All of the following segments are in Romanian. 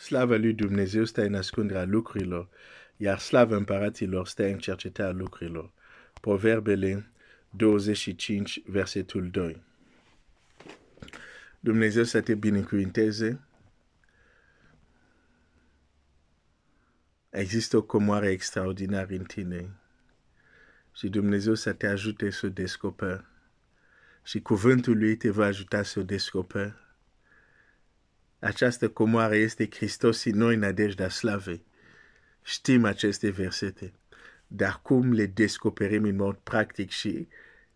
Slava lui Dumnezeu stă în ascunderea lucrurilor, iar slava împăraților stă în cercetarea lucrurilor. Proverbele 25, versetul 2. Dumnezeu să te binecuvinteze. Există o comoară extraordinară în tine și Dumnezeu să te ajute să o descoperi și cuvântul lui te va ajuta să o descoperi. Această comoară este Hristos în noi nădejdea slavei. Știm aceste versete, dar cum le descoperim în mod practic și,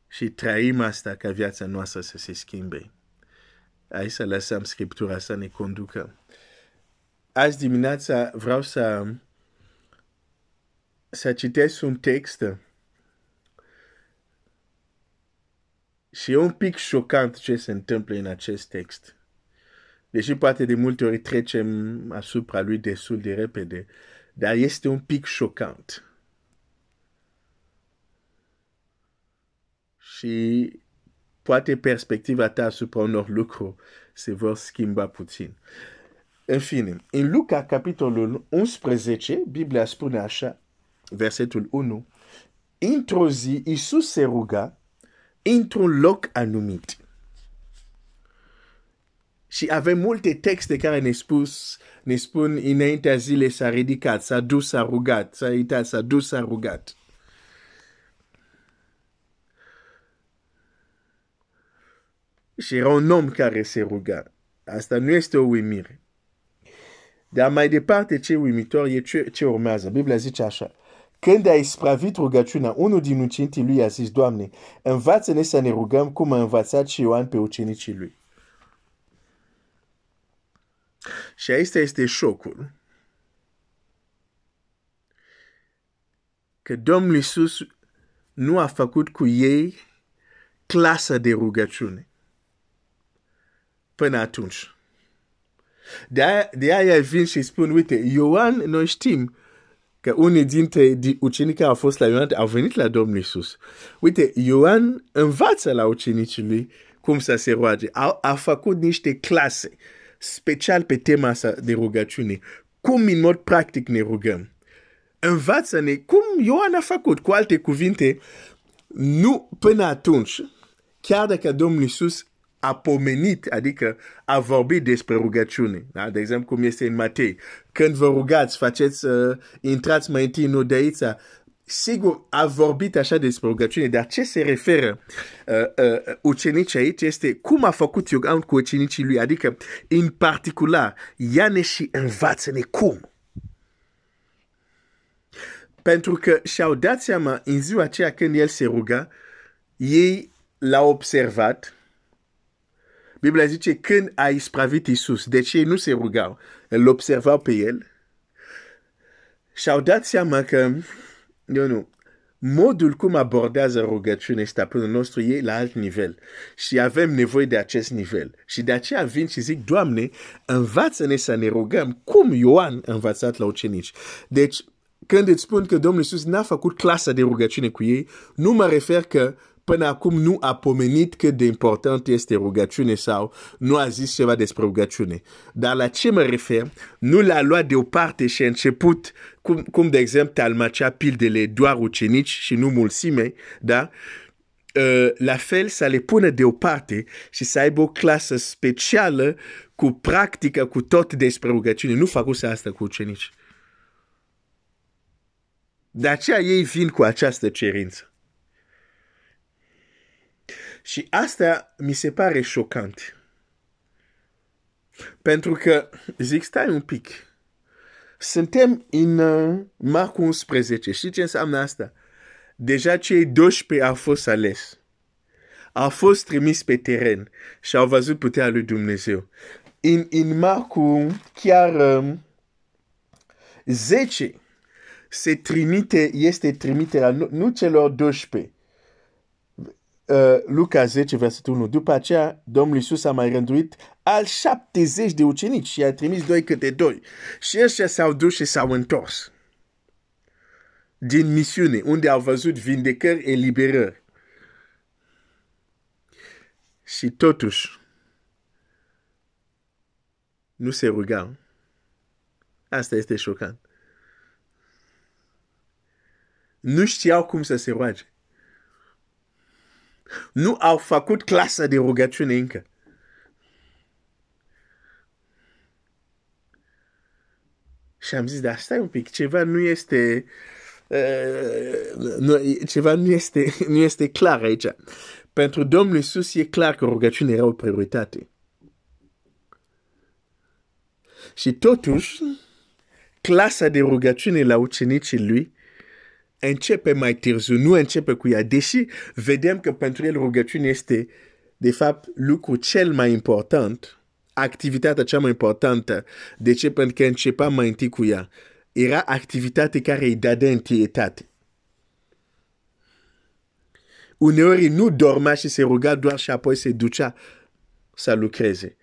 și trăim asta ca viața noastră să se schimbe. Hai să lăsăm Scriptura să ne conducă. Azi dimineața vreau să, să citesc un text și e un pic șocant ce se întâmplă în acest text. Deși poate de multe ori trecem asupra lui destul de repede, dar este un pic șocant. Și poate perspectiva ta asupra unor lucruri se vor schimba puțin. În fine, în Luca, capitolul 11, Biblia spune așa, versetul 1, Într-o zi, Iisus se ruga într-un loc anumit. Și avem multe texte care ne, spus, ne spun înaintea zile s-a ridicat, s-a dus, s-a rugat, s-a uitat, s-a dus, s-a rugat. Și era un om care se ruga. Asta nu este o uimire. Dar mai departe, ce uimitor e ce, ce urmează. Biblia zice așa. Când a ispravit rugăciunea, unul din ucenicii lui a zis, Doamne, învață-ne să ne rugăm cum a învățat și Ioan pe ucenicii lui. Și aici este șocul. Că Domnul Iisus nu a făcut cu ei clasa de rugăciune. Până atunci. De aia, de aia vin și spun, uite, Ioan, noi știm că unii dintre ucenicii care au fost la Ioan au venit la Domnul Iisus. Uite, Ioan învață la ucenicii lui cum să se roage. A, a făcut niște clase special pe tema asta de rugăciune. Cum în mod practic ne rugăm. Învață-ne cum Ioan a făcut. Cu alte cuvinte, nu până atunci, chiar dacă Domnul Iisus a pomenit, adică a vorbit despre rugăciune. Da? De exemplu, cum este în Matei. Când vă rugați, faceți, uh, intrați mai întâi în odăița, sigur, a vorbit așa despre rugăciune, dar ce se referă uh, uh, ucenicii aici este cum a făcut Ioan cu ucenicii lui, adică, în particular, ia-ne și învață-ne cum. Pentru că și-au dat seama în ziua aceea când el se ruga, ei l-au observat, Biblia zice când a ispravit Isus, deci ei nu se rugau, îl observau pe el. Și-au dat seama că nu, nu. Modul cum abordează rugăciunea stăpânul nostru e la alt nivel. Și avem nevoie de acest nivel. Și de aceea vin și zic, Doamne, învață-ne să ne rugăm cum Ioan a învățat la ucenici. Deci, când îți spun că Domnul Iisus n-a făcut clasa de rugăciune cu ei, nu mă refer că până acum nu a pomenit cât de important este rugăciune sau nu a zis ceva despre rugăciune. Dar la ce mă refer, nu l-a luat deoparte și a început, cum, cum de exemplu talmacea pildele doar ucenici și nu mulțime, da? Uh, la fel să le pună deoparte și să aibă o clasă specială cu practică, cu tot despre rugăciune. Nu făcuse asta cu ucenici. De aceea ei vin cu această cerință. Și asta mi se pare șocant. Pentru că, zic, stai un pic. Suntem în uh, Marcu 11. Știi ce înseamnă asta? Deja cei 12 au fost ales. Au fost trimis pe teren și au văzut puterea lui Dumnezeu. În, în Marcu, chiar um, 10 se trimite, este trimiterea nu, nu celor 12, uh, Luca 10, versetul 1. După aceea, Domnul Iisus a mai rânduit al 70 de ucenici și a trimis doi câte doi. Și ăștia s-au dus și s-au întors din misiune, unde au văzut vindecări, eliberări. Și totuși, nu se rugau. Asta este șocant. Nu știau cum să se roage. Nu au făcut clasa de rugăciune încă. Și am zis, dar stai un pic, ceva nu este... Uh, nu, ceva nu este, nu este clar aici. Pentru Domnul Iisus e clar că rugăciunea era o prioritate. Și totuși, clasa de rugăciune la ucenicii lui începe mai târziu, nu începe cu ea, deși vedem că pentru el rugăciunea este, de fapt, lucru cel mai important, activitatea cea mai importantă. De ce? Pentru că începea mai întâi cu ea. Era activitate care îi dădea întâietate. Uneori nu dormea și se ruga doar și apoi se ducea să lucreze.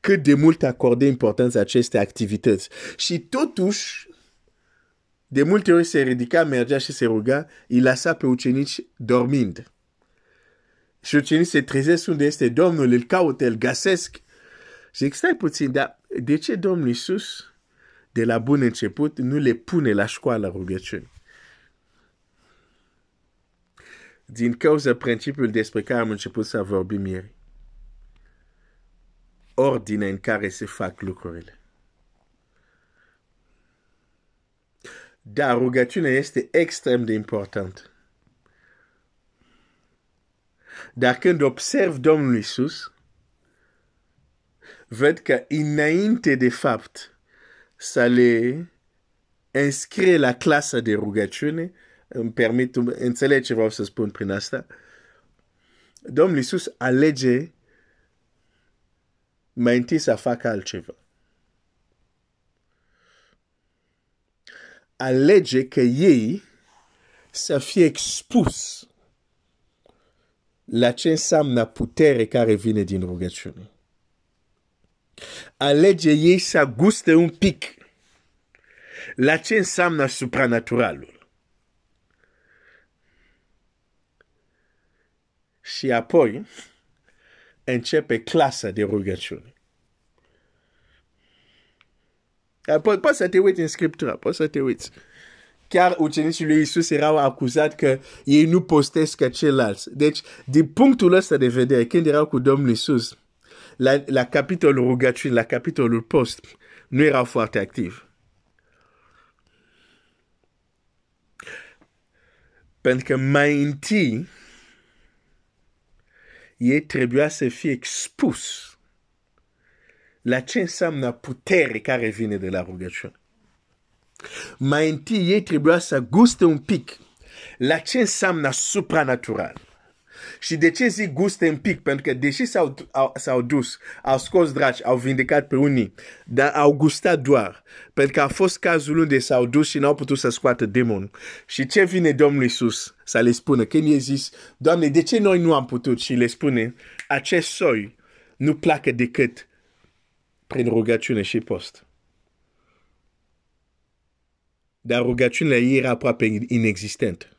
Cât de mult acorde importanță aceste activități. Și totuși, de multe ori se ridica, mergea și se ruga, îi lăsa pe ucenici dormind. Și ucenicii se trezesc unde este Domnul, îl caută, îl găsesc. Și zic, stai puțin, dar de ce Domnul Iisus, de la bun început, nu le pune la școală rugăciuni? Din cauza principiul despre care am început să vorbim ieri. Ordine în care se fac lucrurile. Dar rugăciunea este extrem de important. Dar când observ Domnul Isus, văd că înainte de fapt să le înscrie la clasa de rugăciune, îmi permit, înțeleg ce vreau să spun prin asta, Domnul Isus alege mai întâi să facă altceva. Alege că ei să fie expus la ce înseamnă putere care vine din rugăciune. Alege ei să guste un pic la ce înseamnă supranaturalul. Și apoi începe clasa de rugăciune. Poți să te uiți în Scriptură, poți să te uiți. Chiar ucenicii lui Isus erau acuzat că ei nu postesc ca ceilalți. Deci, din punctul ăsta de vedere, când erau cu Domnul Isus, la, la capitolul rugăciune, la capitolul post, nu erau foarte activi. Pentru că mai întâi, ei trebuia să fie expus la ce înseamnă putere care vine de la rugăciune. Mai întâi ei trebuia să guste un pic la ce înseamnă supranatural. Și de ce zic guste un pic? Pentru că deși s-au, s-au dus, au scos dragi, au vindecat pe unii, dar au gustat doar. Pentru că a fost cazul unde s-au dus și n-au putut să scoată demonul. Și ce vine Domnul Iisus să le spună? Când i-a zis, Doamne, de ce noi nu am putut? Și le spune, acest soi nu placă decât prin rugăciune și post. Dar rugăciunea ei era aproape inexistent.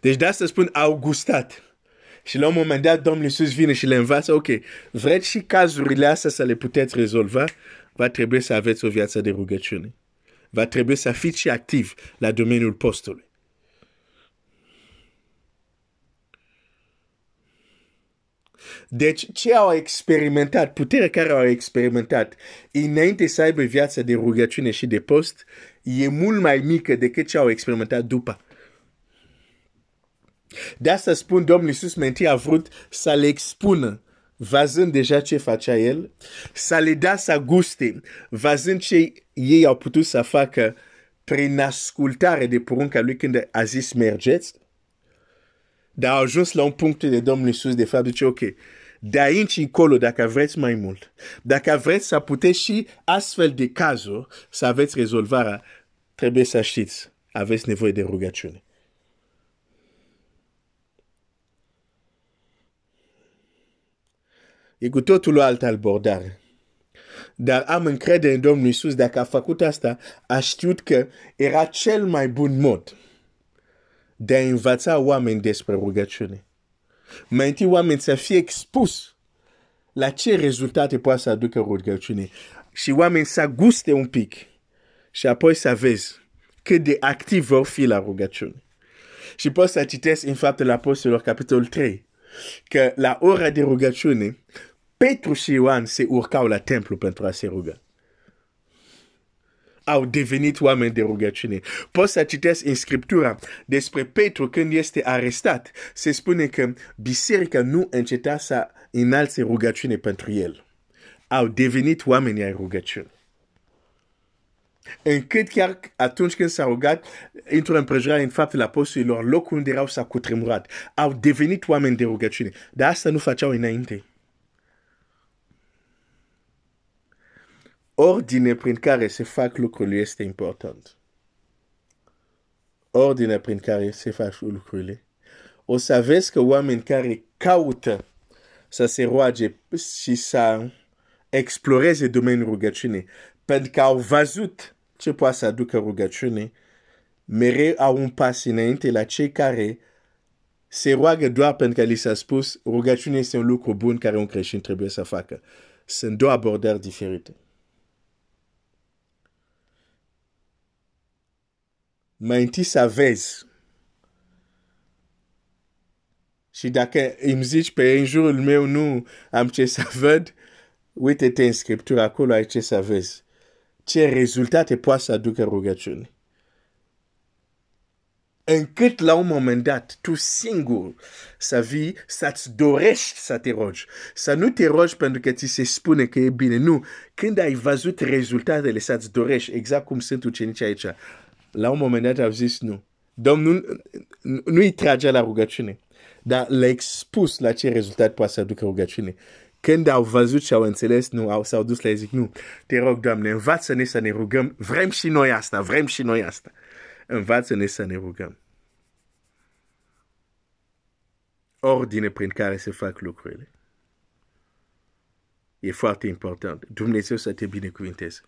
Deci de asta spun au gustat. Și la un moment dat Domnul Iisus vine și le învață, ok, vreți și cazurile astea să le puteți rezolva, va trebui să aveți o viață de rugăciune. Va trebui să fiți și activ la domeniul postului. Deci ce au experimentat, puterea care au experimentat înainte să aibă viața de rugăciune și de post, e mult mai mică decât ce au experimentat după. De asta spun Domnul Iisus mai a vrut să le expună văzând deja ce facea el, să le da să guste, văzând ce ei au putut să facă prin ascultare de porunca lui când a zis mergeți, dar au ajuns la un punct de Domnul Iisus de fapt zice, ok, de aici încolo, dacă vreți mai mult, dacă vreți să puteți și astfel de cazuri să aveți rezolvarea, trebuie să știți, aveți nevoie de rugăciune. E cu totul o altă abordare. Dar am încredere în Domnul Iisus, dacă a făcut asta, a știut că era cel mai bun mod de a învăța oameni despre rugăciune. Mai întâi oameni să fie expus la ce rezultate poate să aducă rugăciune. Și oamenii să guste un pic și apoi să vezi cât de activ vor fi la rugăciune. Și pot să citesc în faptele apostolilor, capitolul 3, că la ora de rugăciune, Petru și Ioan se urcau la templu pentru a se ruga au devenit oameni de rugăciune. Pot să citesc în Scriptura despre Petru când este arestat. Se spune că biserica nu înceta să înalțe rugăciune pentru el. Au devenit oameni ai rugăciune. Încât chiar atunci când s-a rugat, într-o împrejurare în faptele apostolilor, locul unde erau s-a cutremurat. Au devenit oameni de rugăciune. Dar asta nu făceau înainte. Ordine prin care se fac lucrurile este important. Ordine prin care se fac lucrurile. O să vezi că oameni care caută să se roage și să exploreze domeniul rugăciunii, pentru că au văzut ce poate să aducă rugăciune, mereu au un pas înainte la cei care se roagă doar pentru că li s-a spus rugăciunea este un lucru bun care un creștin trebuie să facă. Sunt două abordări diferite. Mai întâi să vezi. Și dacă îmi zici pe în jurul meu nu am ce să văd, uite-te în Scriptură, acolo ai ce să vezi. Ce rezultate poate să aducă rugăciune. Încât la un moment dat, tu singur să vii, să-ți dorești să te rogi. Să nu te rogi pentru că ți se spune că e bine. Nu. Când ai văzut rezultatele, să-ți dorești, exact cum sunt ucenicii aici la un moment dat au zis nu. Domnul nu, nu îi tragea la rugăciune, dar l-a expus la ce rezultat poate să aducă rugăciune. Când au văzut și au înțeles, nu, au, s-au dus la zic, nu, te rog, Doamne, învață-ne să ne rugăm, vrem și noi asta, vrem și noi asta. Învață-ne să ne rugăm. Ordine prin care se fac lucrurile. E foarte important. Dumnezeu să te binecuvinteze.